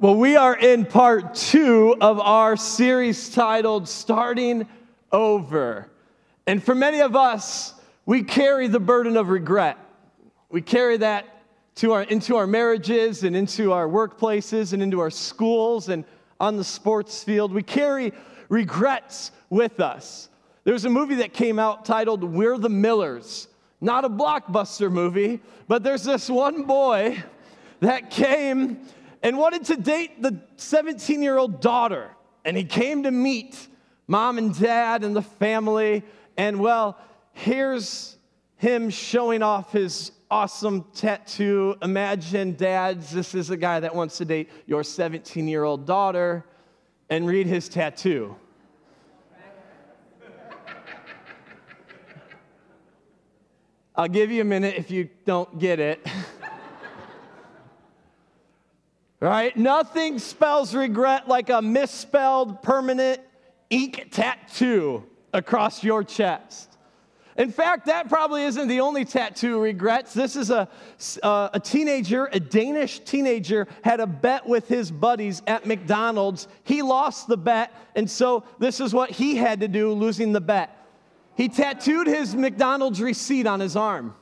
Well, we are in part two of our series titled Starting Over. And for many of us, we carry the burden of regret. We carry that to our, into our marriages and into our workplaces and into our schools and on the sports field. We carry regrets with us. There's a movie that came out titled We're the Millers. Not a blockbuster movie, but there's this one boy that came and wanted to date the 17 year old daughter. And he came to meet mom and dad and the family. And well, here's him showing off his awesome tattoo. Imagine, dads, this is a guy that wants to date your 17 year old daughter and read his tattoo. I'll give you a minute if you don't get it. right? Nothing spells regret like a misspelled permanent ink tattoo across your chest. In fact, that probably isn't the only tattoo regrets. This is a, uh, a teenager, a Danish teenager, had a bet with his buddies at McDonald's. He lost the bet, and so this is what he had to do losing the bet. He tattooed his McDonald's receipt on his arm.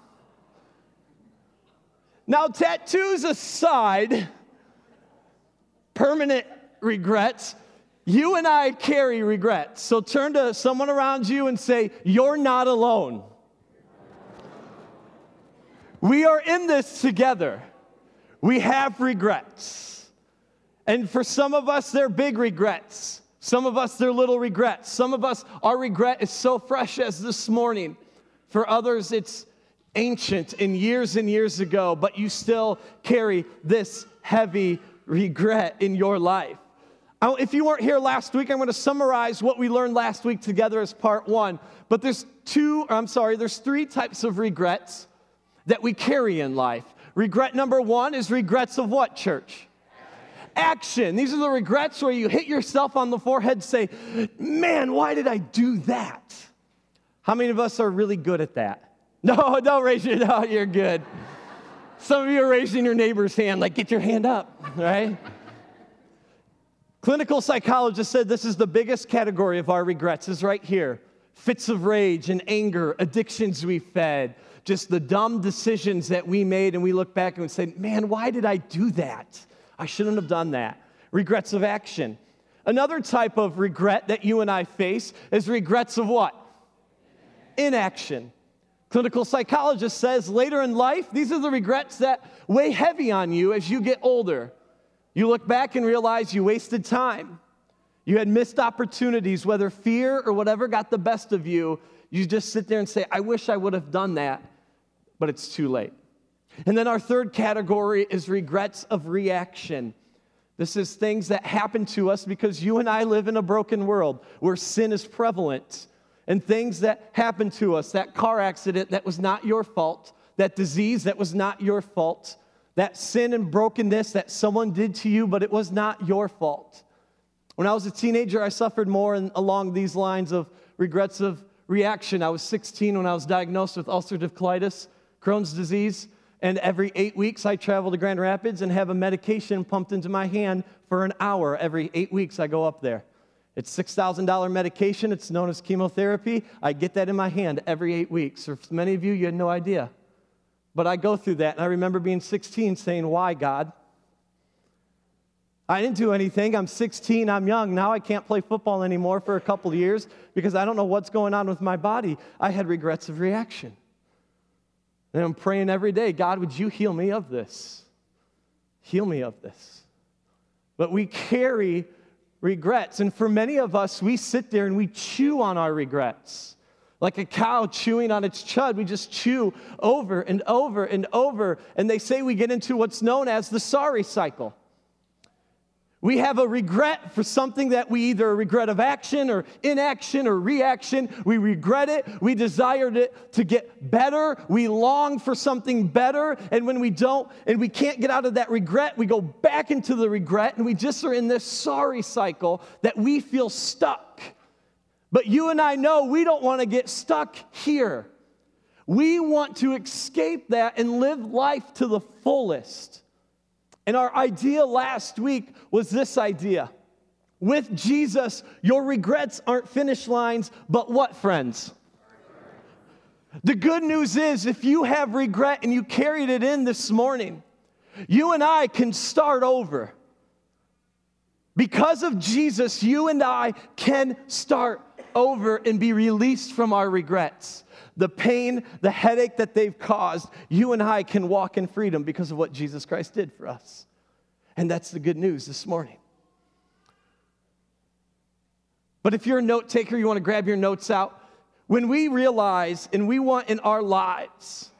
Now, tattoos aside, permanent regrets. You and I carry regrets. So turn to someone around you and say, You're not alone. We are in this together. We have regrets. And for some of us, they're big regrets. Some of us, they're little regrets. Some of us, our regret is so fresh as this morning. For others, it's ancient and years and years ago, but you still carry this heavy regret in your life. If you weren't here last week, I'm going to summarize what we learned last week together as part one. But there's two, I'm sorry, there's three types of regrets that we carry in life. Regret number one is regrets of what, church? Action. These are the regrets where you hit yourself on the forehead, and say, Man, why did I do that? How many of us are really good at that? No, don't raise your, no, you're good. Some of you are raising your neighbor's hand, like, get your hand up, right? Clinical psychologists said this is the biggest category of our regrets, is right here. Fits of rage and anger, addictions we fed, just the dumb decisions that we made, and we look back and we say, man, why did I do that? I shouldn't have done that. Regrets of action. Another type of regret that you and I face is regrets of what? Inaction. Clinical psychologist says later in life, these are the regrets that weigh heavy on you as you get older. You look back and realize you wasted time. You had missed opportunities, whether fear or whatever got the best of you. You just sit there and say, I wish I would have done that, but it's too late. And then our third category is regrets of reaction. This is things that happen to us because you and I live in a broken world where sin is prevalent and things that happened to us that car accident that was not your fault, that disease that was not your fault, that sin and brokenness that someone did to you, but it was not your fault. When I was a teenager, I suffered more in, along these lines of regrets of reaction. I was 16 when I was diagnosed with ulcerative colitis, Crohn's disease, and every eight weeks I travel to Grand Rapids and have a medication pumped into my hand for an hour. Every eight weeks I go up there. It's $6,000 medication. It's known as chemotherapy. I get that in my hand every eight weeks. For many of you, you had no idea. But I go through that, and I remember being 16 saying, Why, God? I didn't do anything. I'm 16. I'm young. Now I can't play football anymore for a couple years because I don't know what's going on with my body. I had regrets of reaction. And I'm praying every day God, would you heal me of this? Heal me of this. But we carry regrets. And for many of us, we sit there and we chew on our regrets. Like a cow chewing on its chud, we just chew over and over and over. And they say we get into what's known as the sorry cycle. We have a regret for something that we either regret of action or inaction or reaction. We regret it. We desired it to get better. We long for something better. And when we don't and we can't get out of that regret, we go back into the regret and we just are in this sorry cycle that we feel stuck. But you and I know we don't want to get stuck here. We want to escape that and live life to the fullest. And our idea last week was this idea. With Jesus, your regrets aren't finish lines, but what, friends? The good news is if you have regret and you carried it in this morning, you and I can start over. Because of Jesus, you and I can start over and be released from our regrets. The pain, the headache that they've caused, you and I can walk in freedom because of what Jesus Christ did for us. And that's the good news this morning. But if you're a note taker, you want to grab your notes out. When we realize and we want in our lives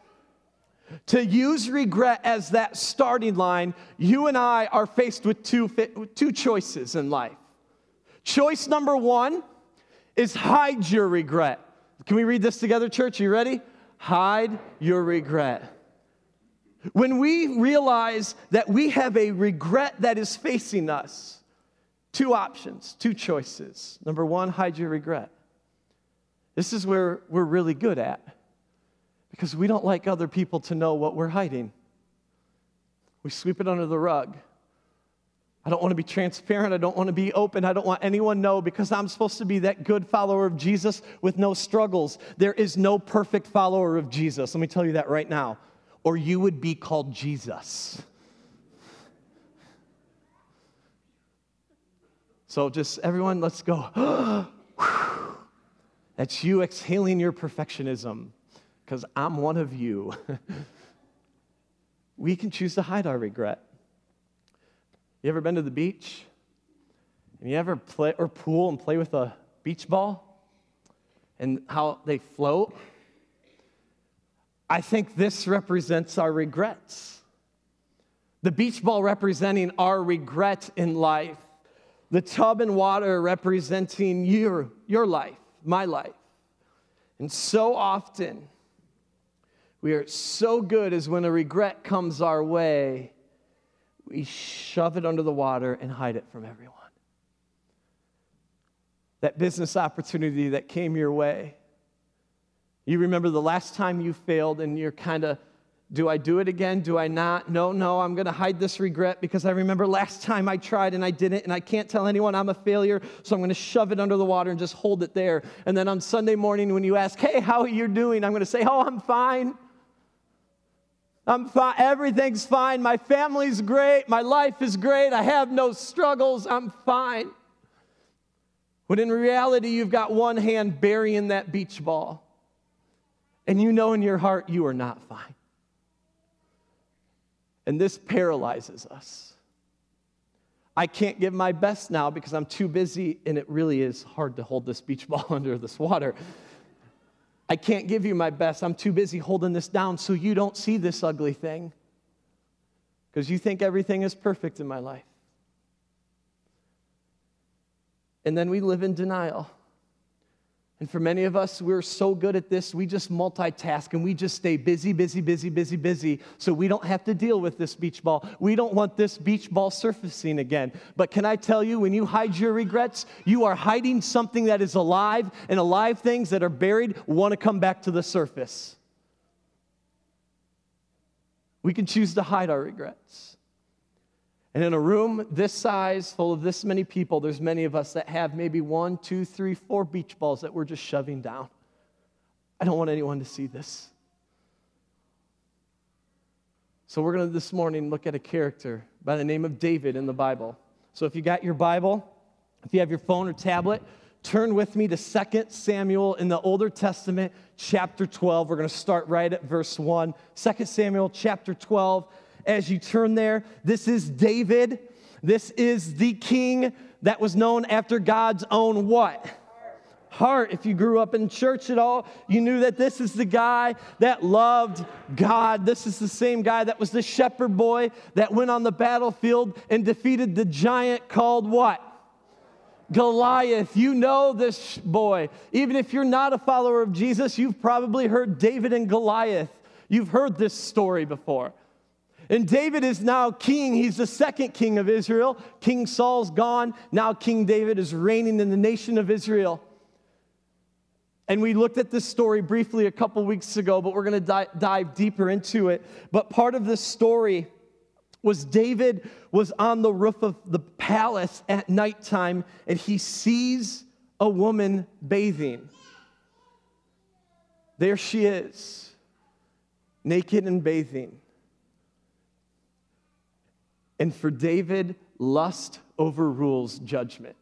to use regret as that starting line, you and I are faced with two, two choices in life. Choice number one is hide your regret. Can we read this together, church? Are you ready? Hide your regret. When we realize that we have a regret that is facing us, two options, two choices. Number one, hide your regret. This is where we're really good at because we don't like other people to know what we're hiding. We sweep it under the rug. I don't want to be transparent. I don't want to be open. I don't want anyone know because I'm supposed to be that good follower of Jesus with no struggles. There is no perfect follower of Jesus. Let me tell you that right now. Or you would be called Jesus. So just everyone, let's go. That's you exhaling your perfectionism because I'm one of you. we can choose to hide our regret. You ever been to the beach? And you ever play or pool and play with a beach ball? And how they float? I think this represents our regrets. The beach ball representing our regret in life. The tub and water representing your, your life, my life. And so often, we are so good as when a regret comes our way, we shove it under the water and hide it from everyone. That business opportunity that came your way. You remember the last time you failed and you're kind of, do I do it again? Do I not? No, no, I'm going to hide this regret because I remember last time I tried and I didn't, and I can't tell anyone I'm a failure, so I'm going to shove it under the water and just hold it there. And then on Sunday morning, when you ask, hey, how are you doing? I'm going to say, oh, I'm fine. I'm fine. Everything's fine. My family's great. My life is great. I have no struggles. I'm fine. When in reality, you've got one hand burying that beach ball, and you know in your heart you are not fine. And this paralyzes us. I can't give my best now because I'm too busy, and it really is hard to hold this beach ball under this water. I can't give you my best. I'm too busy holding this down so you don't see this ugly thing because you think everything is perfect in my life. And then we live in denial. And for many of us, we're so good at this, we just multitask and we just stay busy, busy, busy, busy, busy, so we don't have to deal with this beach ball. We don't want this beach ball surfacing again. But can I tell you, when you hide your regrets, you are hiding something that is alive, and alive things that are buried want to come back to the surface. We can choose to hide our regrets. And in a room this size, full of this many people, there's many of us that have maybe one, two, three, four beach balls that we're just shoving down. I don't want anyone to see this. So we're going to this morning look at a character by the name of David in the Bible. So if you got your Bible, if you have your phone or tablet, turn with me to 2 Samuel in the Older Testament, chapter 12. We're going to start right at verse 1. 2 Samuel, chapter 12 as you turn there. This is David. This is the king that was known after God's own what? Heart. If you grew up in church at all, you knew that this is the guy that loved God. This is the same guy that was the shepherd boy that went on the battlefield and defeated the giant called what? Goliath. You know this boy. Even if you're not a follower of Jesus, you've probably heard David and Goliath. You've heard this story before. And David is now king. He's the second king of Israel. King Saul's gone. Now King David is reigning in the nation of Israel. And we looked at this story briefly a couple weeks ago, but we're going to di- dive deeper into it. But part of this story was David was on the roof of the palace at nighttime and he sees a woman bathing. There she is, naked and bathing. And for David, lust overrules judgment.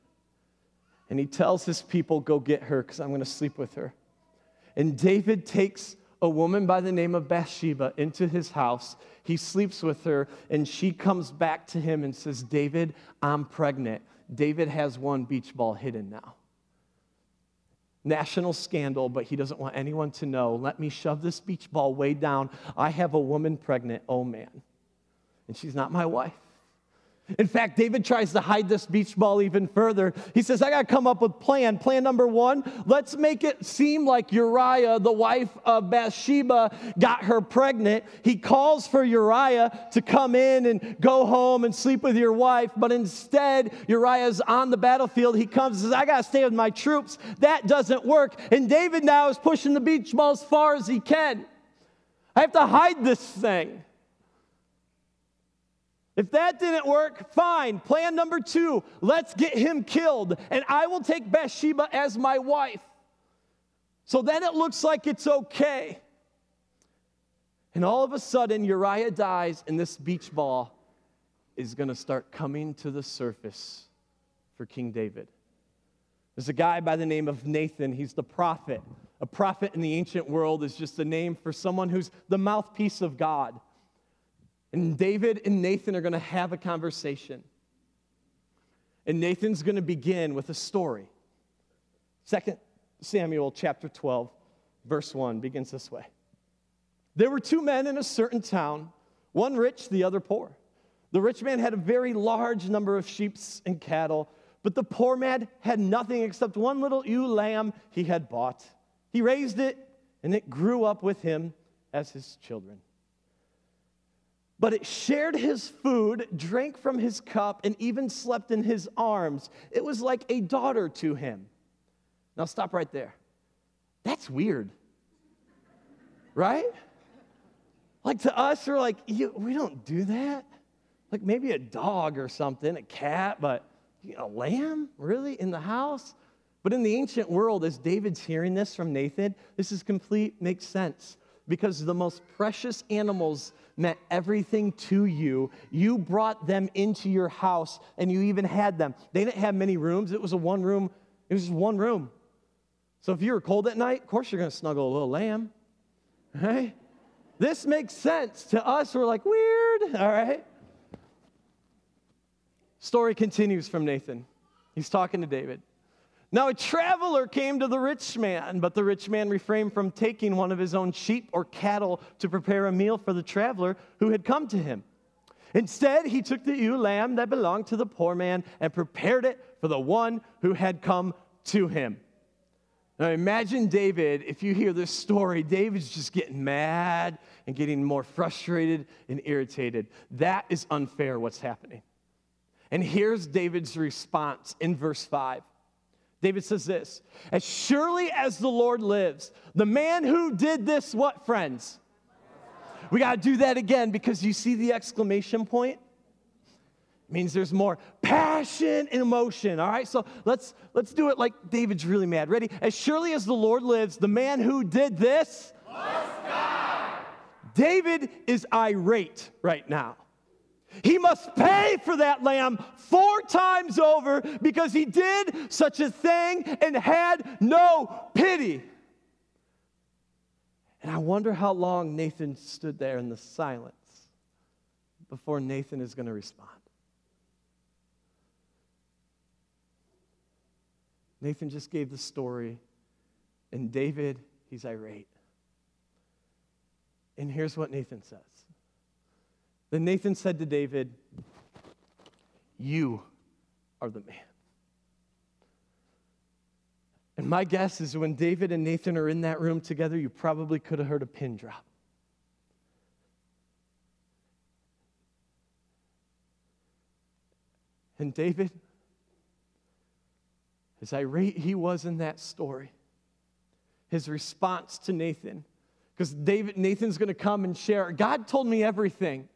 And he tells his people, Go get her because I'm going to sleep with her. And David takes a woman by the name of Bathsheba into his house. He sleeps with her, and she comes back to him and says, David, I'm pregnant. David has one beach ball hidden now. National scandal, but he doesn't want anyone to know. Let me shove this beach ball way down. I have a woman pregnant. Oh, man. And she's not my wife. In fact, David tries to hide this beach ball even further. He says, I got to come up with plan. Plan number one, let's make it seem like Uriah, the wife of Bathsheba, got her pregnant. He calls for Uriah to come in and go home and sleep with your wife, but instead, Uriah's on the battlefield. He comes and says, I got to stay with my troops. That doesn't work. And David now is pushing the beach ball as far as he can. I have to hide this thing. If that didn't work, fine. Plan number two let's get him killed, and I will take Bathsheba as my wife. So then it looks like it's okay. And all of a sudden, Uriah dies, and this beach ball is going to start coming to the surface for King David. There's a guy by the name of Nathan. He's the prophet. A prophet in the ancient world is just a name for someone who's the mouthpiece of God. And David and Nathan are going to have a conversation. And Nathan's going to begin with a story. Second Samuel chapter 12, verse 1 begins this way. There were two men in a certain town, one rich, the other poor. The rich man had a very large number of sheep and cattle, but the poor man had nothing except one little ewe lamb he had bought. He raised it, and it grew up with him as his children. But it shared his food, drank from his cup, and even slept in his arms. It was like a daughter to him. Now, stop right there. That's weird. Right? Like to us, we're like, we don't do that. Like maybe a dog or something, a cat, but a lamb? Really? In the house? But in the ancient world, as David's hearing this from Nathan, this is complete, makes sense. Because the most precious animals meant everything to you. You brought them into your house and you even had them. They didn't have many rooms, it was a one room, it was just one room. So if you were cold at night, of course you're going to snuggle a little lamb, right? This makes sense. To us, we're like, weird, all right? Story continues from Nathan. He's talking to David. Now, a traveler came to the rich man, but the rich man refrained from taking one of his own sheep or cattle to prepare a meal for the traveler who had come to him. Instead, he took the ewe lamb that belonged to the poor man and prepared it for the one who had come to him. Now, imagine David, if you hear this story, David's just getting mad and getting more frustrated and irritated. That is unfair, what's happening. And here's David's response in verse 5. David says this As surely as the Lord lives, the man who did this, what, friends? We got to do that again because you see the exclamation point? It means there's more passion and emotion. All right, so let's let's do it like David's really mad. Ready? As surely as the Lord lives, the man who did this, David is irate right now. He must pay for that lamb four times over because he did such a thing and had no pity. And I wonder how long Nathan stood there in the silence before Nathan is going to respond. Nathan just gave the story, and David, he's irate. And here's what Nathan says then Nathan said to David, You are the man. And my guess is when David and Nathan are in that room together, you probably could have heard a pin drop. And David, as irate he was in that story, his response to Nathan, because David Nathan's going to come and share, God told me everything.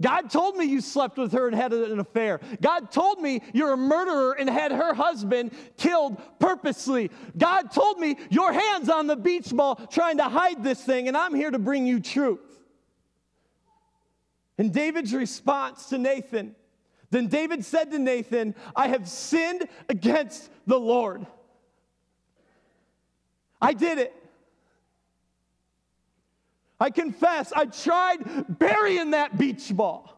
God told me you slept with her and had an affair. God told me you're a murderer and had her husband killed purposely. God told me your hands on the beach ball trying to hide this thing, and I'm here to bring you truth. And David's response to Nathan then David said to Nathan, I have sinned against the Lord. I did it. I confess, I tried burying that beach ball.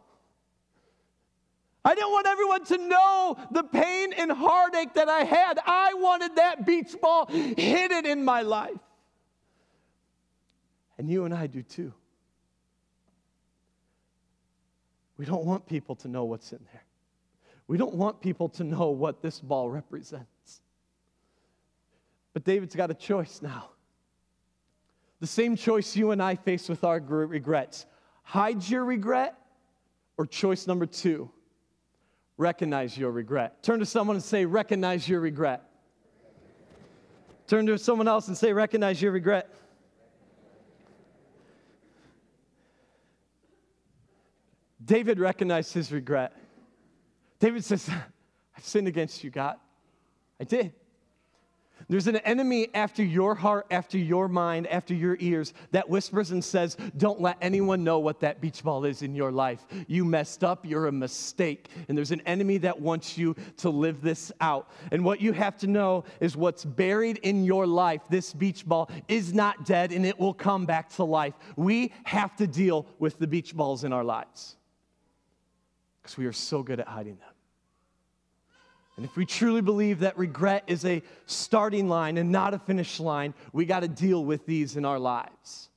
I didn't want everyone to know the pain and heartache that I had. I wanted that beach ball hidden in my life. And you and I do too. We don't want people to know what's in there. We don't want people to know what this ball represents. But David's got a choice now. The same choice you and I face with our regrets. Hide your regret, or choice number two, recognize your regret. Turn to someone and say, Recognize your regret. Turn to someone else and say, Recognize your regret. David recognized his regret. David says, I've sinned against you, God. I did. There's an enemy after your heart, after your mind, after your ears that whispers and says, Don't let anyone know what that beach ball is in your life. You messed up, you're a mistake. And there's an enemy that wants you to live this out. And what you have to know is what's buried in your life, this beach ball, is not dead and it will come back to life. We have to deal with the beach balls in our lives because we are so good at hiding them. And if we truly believe that regret is a starting line and not a finish line, we got to deal with these in our lives.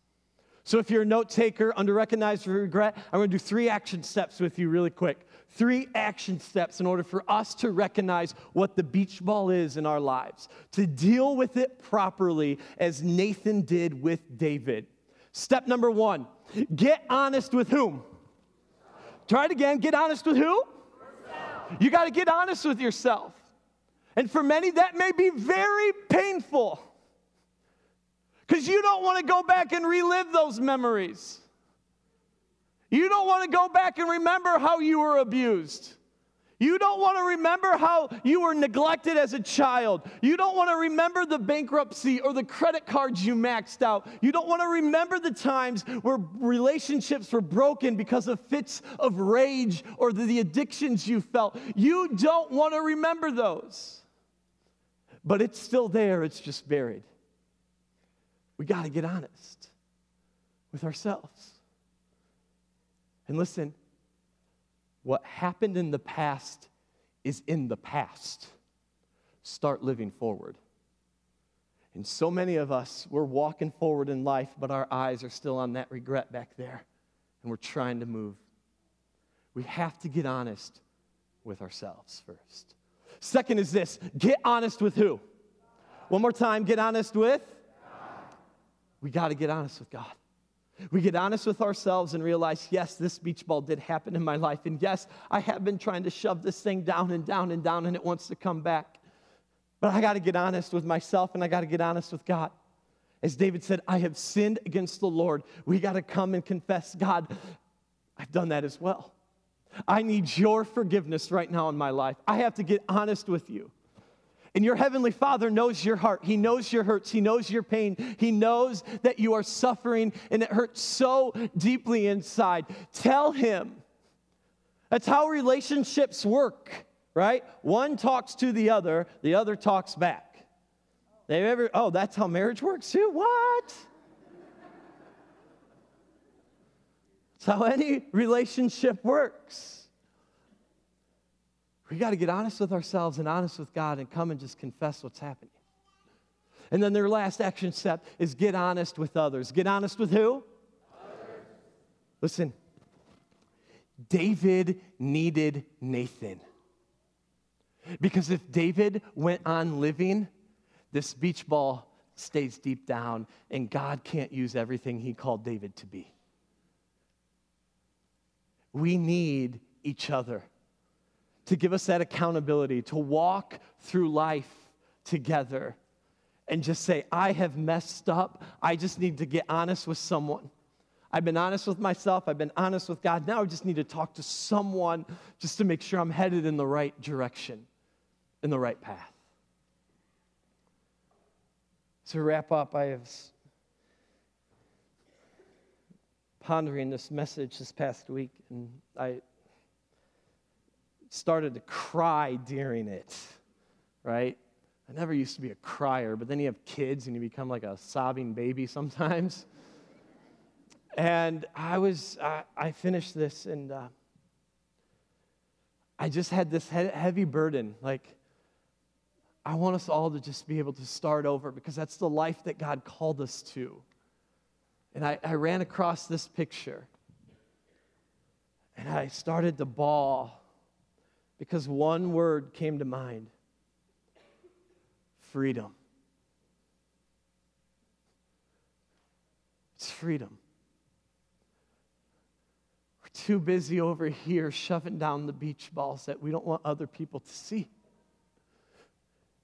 So if you're a note taker under recognized regret, I'm going to do three action steps with you really quick. Three action steps in order for us to recognize what the beach ball is in our lives, to deal with it properly as Nathan did with David. Step number one get honest with whom? Try it again. Get honest with who? You got to get honest with yourself. And for many, that may be very painful because you don't want to go back and relive those memories. You don't want to go back and remember how you were abused. You don't want to remember how you were neglected as a child. You don't want to remember the bankruptcy or the credit cards you maxed out. You don't want to remember the times where relationships were broken because of fits of rage or the, addictions you felt. You don't want to remember those. But it's still there, it's just buried. We got to get honest with ourselves. And listen, what happened in the past is in the past. Start living forward. And so many of us, we're walking forward in life, but our eyes are still on that regret back there, and we're trying to move. We have to get honest with ourselves first. Second is this get honest with who? One more time, get honest with? We got to get honest with God. We get honest with ourselves and realize, yes, this beach ball did happen in my life. And yes, I have been trying to shove this thing down and down and down, and it wants to come back. But I got to get honest with myself and I got to get honest with God. As David said, I have sinned against the Lord. We got to come and confess, God, I've done that as well. I need your forgiveness right now in my life. I have to get honest with you. And your heavenly Father knows your heart. He knows your hurts. He knows your pain. He knows that you are suffering and it hurts so deeply inside. Tell Him. That's how relationships work, right? One talks to the other, the other talks back. They ever, oh, that's how marriage works too? What? That's how any relationship works. We got to get honest with ourselves and honest with God and come and just confess what's happening. And then their last action step is get honest with others. Get honest with who? Others. Listen, David needed Nathan. Because if David went on living, this beach ball stays deep down, and God can't use everything he called David to be. We need each other to give us that accountability, to walk through life together and just say, I have messed up. I just need to get honest with someone. I've been honest with myself, I've been honest with God. Now I just need to talk to someone just to make sure I'm headed in the right direction, in the right path. To wrap up, I have pondering this message this past week, and I started to cry during it, right? I never used to be a crier, but then you have kids and you become like a sobbing baby sometimes. and I was, I, I, finished this and uh, I just had this he- heavy burden. Like, I want us all to just be able to start over because that's the life that God called us to. And I, I ran across this picture and I started to bawl because one word came to mind freedom. It's freedom. We're too busy over here shoving down the beach balls that we don't want other people to see.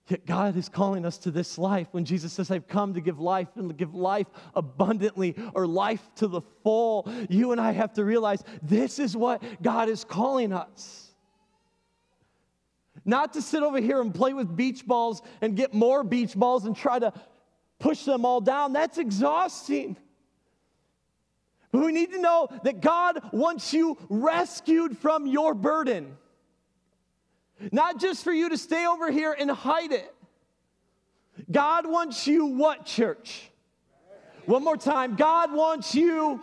Yet God is calling us to this life when Jesus says, I've come to give life and to give life abundantly or life to the full. You and I have to realize this is what God is calling us. Not to sit over here and play with beach balls and get more beach balls and try to push them all down. That's exhausting. But we need to know that God wants you rescued from your burden. Not just for you to stay over here and hide it. God wants you what, church? One more time. God wants you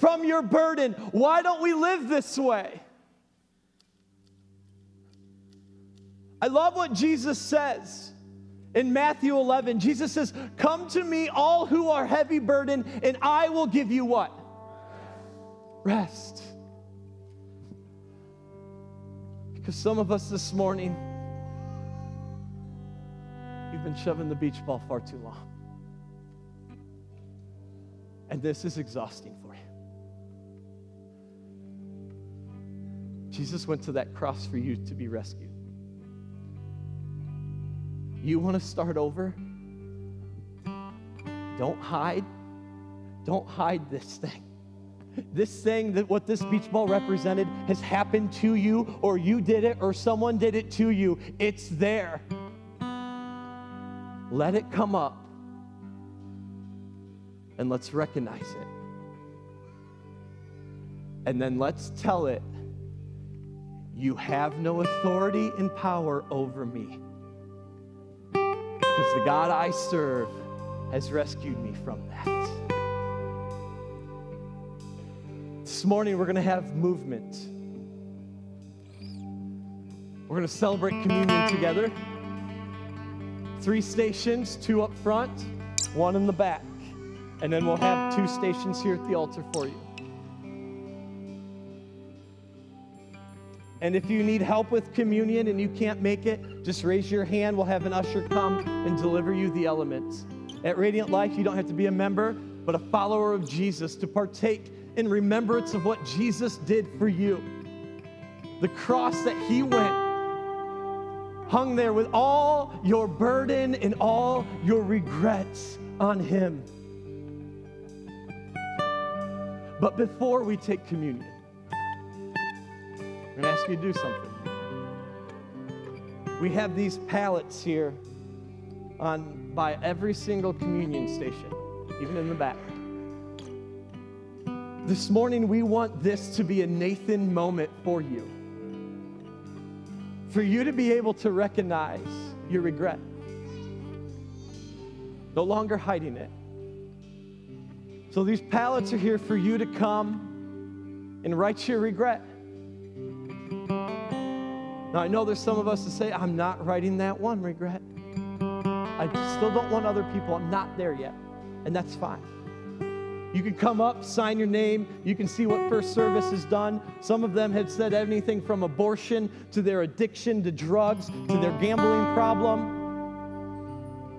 from your burden. Why don't we live this way? I love what Jesus says in Matthew 11. Jesus says, Come to me, all who are heavy burdened, and I will give you what? Rest. Because some of us this morning, you've been shoving the beach ball far too long. And this is exhausting for you. Jesus went to that cross for you to be rescued. You want to start over? Don't hide. Don't hide this thing this thing that what this beach ball represented has happened to you, or you did it, or someone did it to you. It's there. Let it come up and let's recognize it. And then let's tell it, you have no authority and power over me. Because the God I serve has rescued me from that. This morning, we're going to have movement. We're going to celebrate communion together. Three stations, two up front, one in the back. And then we'll have two stations here at the altar for you. And if you need help with communion and you can't make it, just raise your hand. We'll have an usher come and deliver you the elements. At Radiant Life, you don't have to be a member, but a follower of Jesus to partake in remembrance of what Jesus did for you. The cross that He went, hung there with all your burden and all your regrets on Him. But before we take communion, I'm going to ask you to do something. We have these pallets here on by every single communion station, even in the back. This morning, we want this to be a Nathan moment for you. For you to be able to recognize your regret, no longer hiding it. So these pallets are here for you to come and write your regret. Now, I know there's some of us that say, I'm not writing that one regret. I still don't want other people. I'm not there yet. And that's fine. You can come up, sign your name. You can see what First Service has done. Some of them have said anything from abortion to their addiction to drugs to their gambling problem.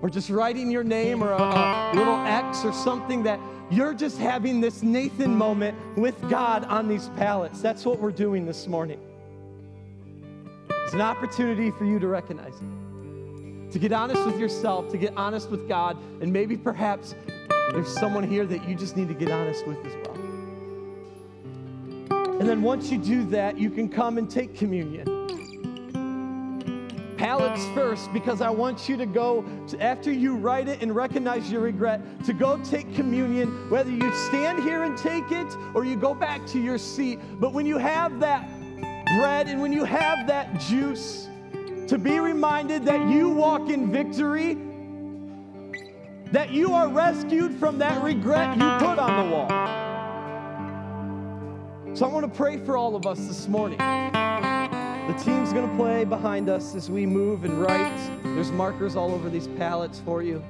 Or just writing your name or a, a little X or something that you're just having this Nathan moment with God on these pallets. That's what we're doing this morning. It's an opportunity for you to recognize it, to get honest with yourself, to get honest with God, and maybe perhaps there's someone here that you just need to get honest with as well. And then once you do that, you can come and take communion. Pallets first, because I want you to go, to, after you write it and recognize your regret, to go take communion, whether you stand here and take it or you go back to your seat. But when you have that bread and when you have that juice, to be reminded that you walk in victory, that you are rescued from that regret you put on the wall. So I want to pray for all of us this morning. The team's going to play behind us as we move and write. There's markers all over these pallets for you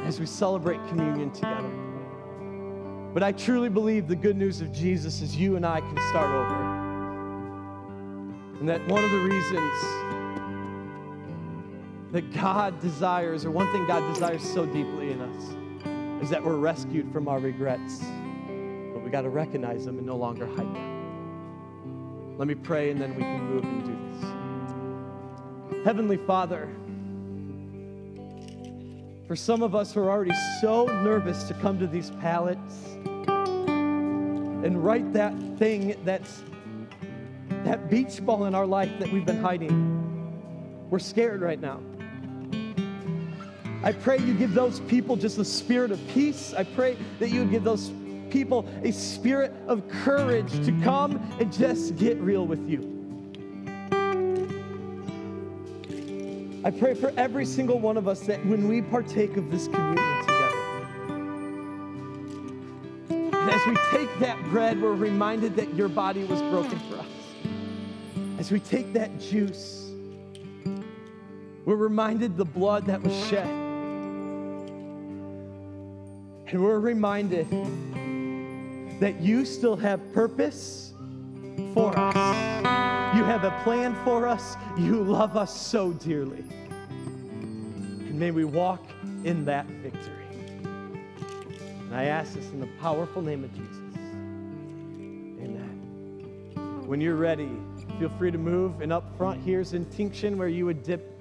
as we celebrate communion together. But I truly believe the good news of Jesus is you and I can start over. And that one of the reasons that God desires, or one thing God desires so deeply in us, is that we're rescued from our regrets. But we got to recognize them and no longer hide them. Let me pray and then we can move and do this. Heavenly Father, for some of us who are already so nervous to come to these pallets and write that thing that's that beach ball in our life that we've been hiding, we're scared right now. I pray you give those people just a spirit of peace. I pray that you would give those people a spirit of courage to come and just get real with you. I pray for every single one of us that when we partake of this communion together, and as we take that bread, we're reminded that your body was broken for us. As we take that juice, we're reminded the blood that was shed. And we're reminded that you still have purpose for us. You have a plan for us. You love us so dearly. And may we walk in that victory. And I ask this in the powerful name of Jesus. Amen. When you're ready, feel free to move. And up front here's intinction where you would dip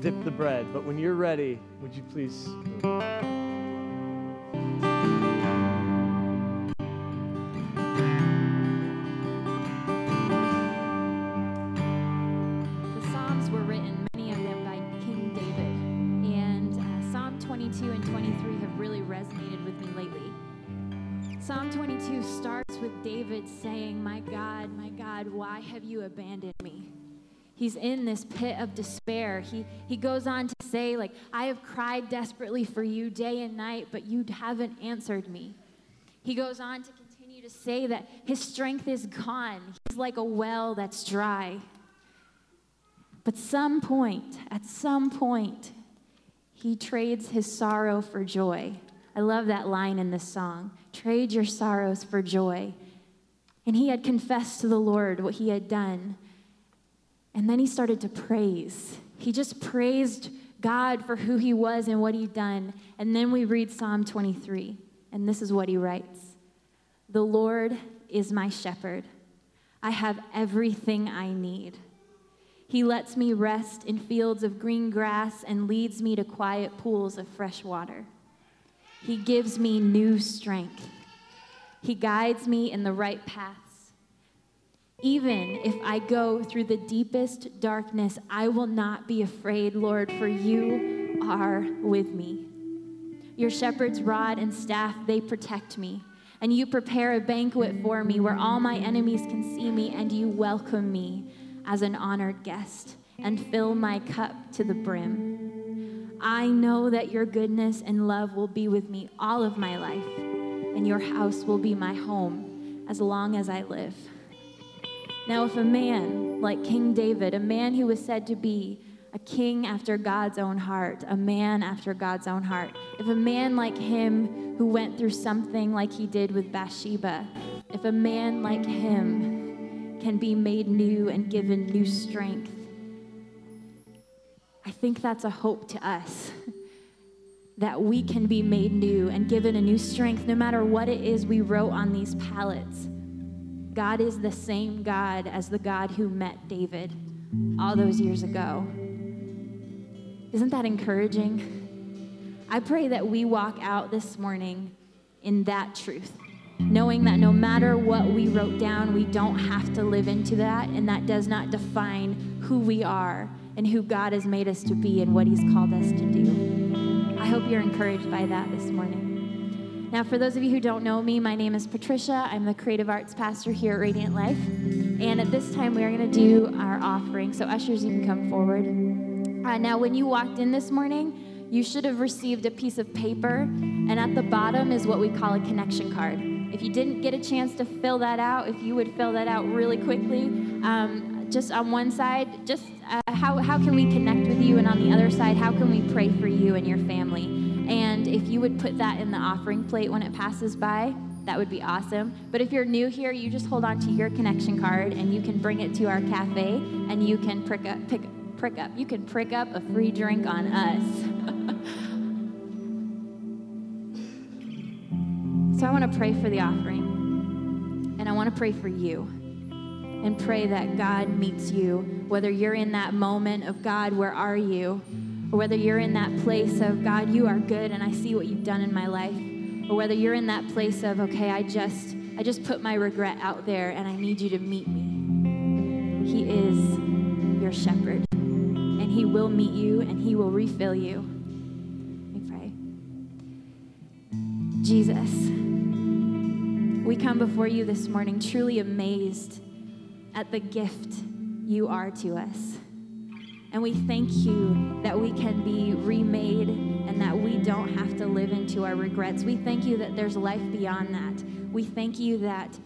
dip the bread. But when you're ready, would you please move? Abandoned me. He's in this pit of despair. He, he goes on to say, like, I have cried desperately for you day and night, but you haven't answered me. He goes on to continue to say that his strength is gone. He's like a well that's dry. But some point, at some point, he trades his sorrow for joy. I love that line in this song. Trade your sorrows for joy. And he had confessed to the Lord what he had done. And then he started to praise. He just praised God for who he was and what he'd done. And then we read Psalm 23, and this is what he writes The Lord is my shepherd. I have everything I need. He lets me rest in fields of green grass and leads me to quiet pools of fresh water. He gives me new strength. He guides me in the right paths. Even if I go through the deepest darkness, I will not be afraid, Lord, for you are with me. Your shepherd's rod and staff, they protect me. And you prepare a banquet for me where all my enemies can see me, and you welcome me as an honored guest and fill my cup to the brim. I know that your goodness and love will be with me all of my life and your house will be my home as long as I live. Now, if a man like King David, a man who was said to be a king after God's own heart, a man after God's own heart, if a man like him who went through something like he did with Bathsheba, if a man like him can be made new and given new strength, I think that's a hope to us. that we can be made new and given a new strength no matter what it is we wrote on these pallets. God is the same God as the God who met David all those years ago. Isn't that encouraging? I pray that we walk out this morning in that truth, knowing that no matter what we wrote down, we don't have to live into that, and that does not define who we are and who God has made us to be and what He's called us to do. I hope you're encouraged by that this morning. Now, for those of you who don't know me, my name is Patricia. I'm the creative arts pastor here at Radiant Life. And at this time, we are going to do our offering. So, ushers, you can come forward. Uh, now, when you walked in this morning, you should have received a piece of paper, and at the bottom is what we call a connection card. If you didn't get a chance to fill that out, if you would fill that out really quickly, um, just on one side, just uh, how, how can we connect with you, and on the other side, how can we pray for you and your family? And if you would put that in the offering plate when it passes by, that would be awesome. But if you're new here, you just hold on to your connection card and you can bring it to our cafe and you can prick up, pick, prick up. You can prick up a free drink on us. so I want to pray for the offering. And I want to pray for you. And pray that God meets you, whether you're in that moment of God, where are you? or whether you're in that place of, God, you are good and I see what you've done in my life, or whether you're in that place of, okay, I just, I just put my regret out there and I need you to meet me. He is your shepherd, and He will meet you and He will refill you. We pray. Jesus, we come before you this morning truly amazed at the gift you are to us. And we thank you that we can be remade and that we don't have to live into our regrets. We thank you that there's life beyond that. We thank you that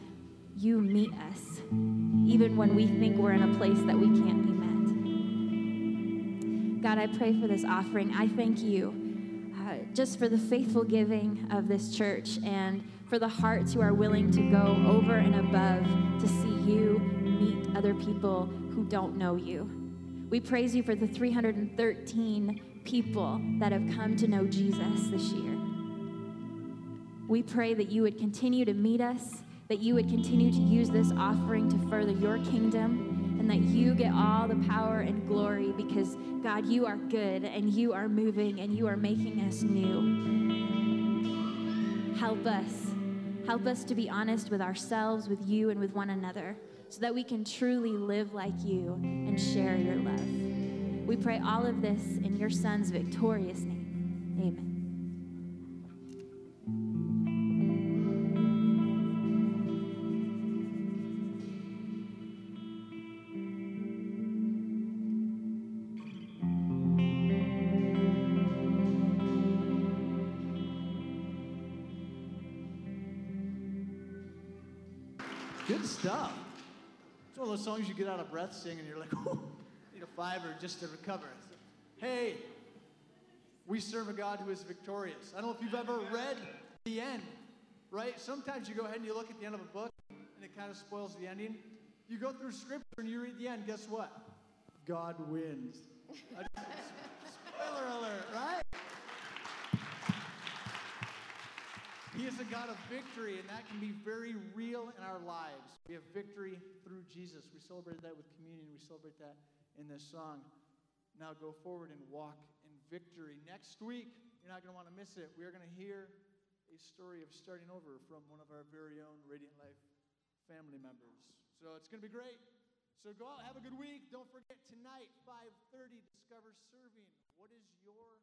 you meet us even when we think we're in a place that we can't be met. God, I pray for this offering. I thank you uh, just for the faithful giving of this church and for the hearts who are willing to go over and above to see you meet other people who don't know you. We praise you for the 313 people that have come to know Jesus this year. We pray that you would continue to meet us, that you would continue to use this offering to further your kingdom, and that you get all the power and glory because, God, you are good and you are moving and you are making us new. Help us. Help us to be honest with ourselves, with you, and with one another so that we can truly live like you and share your love. We pray all of this in your Son's victorious name. Amen. Good stuff one of those songs you get out of breath singing, and you're like, oh, need a fiver just to recover. Hey, we serve a God who is victorious. I don't know if you've ever read the end, right? Sometimes you go ahead and you look at the end of a book and it kind of spoils the ending. You go through scripture and you read the end, guess what? God wins. Spoiler alert, right? He is a God of victory, and that can be very real in our lives. We have victory through Jesus. We celebrate that with communion. We celebrate that in this song. Now go forward and walk in victory. Next week, you're not going to want to miss it. We are going to hear a story of starting over from one of our very own Radiant Life family members. So it's going to be great. So go out, have a good week. Don't forget tonight, 5:30, discover serving. What is your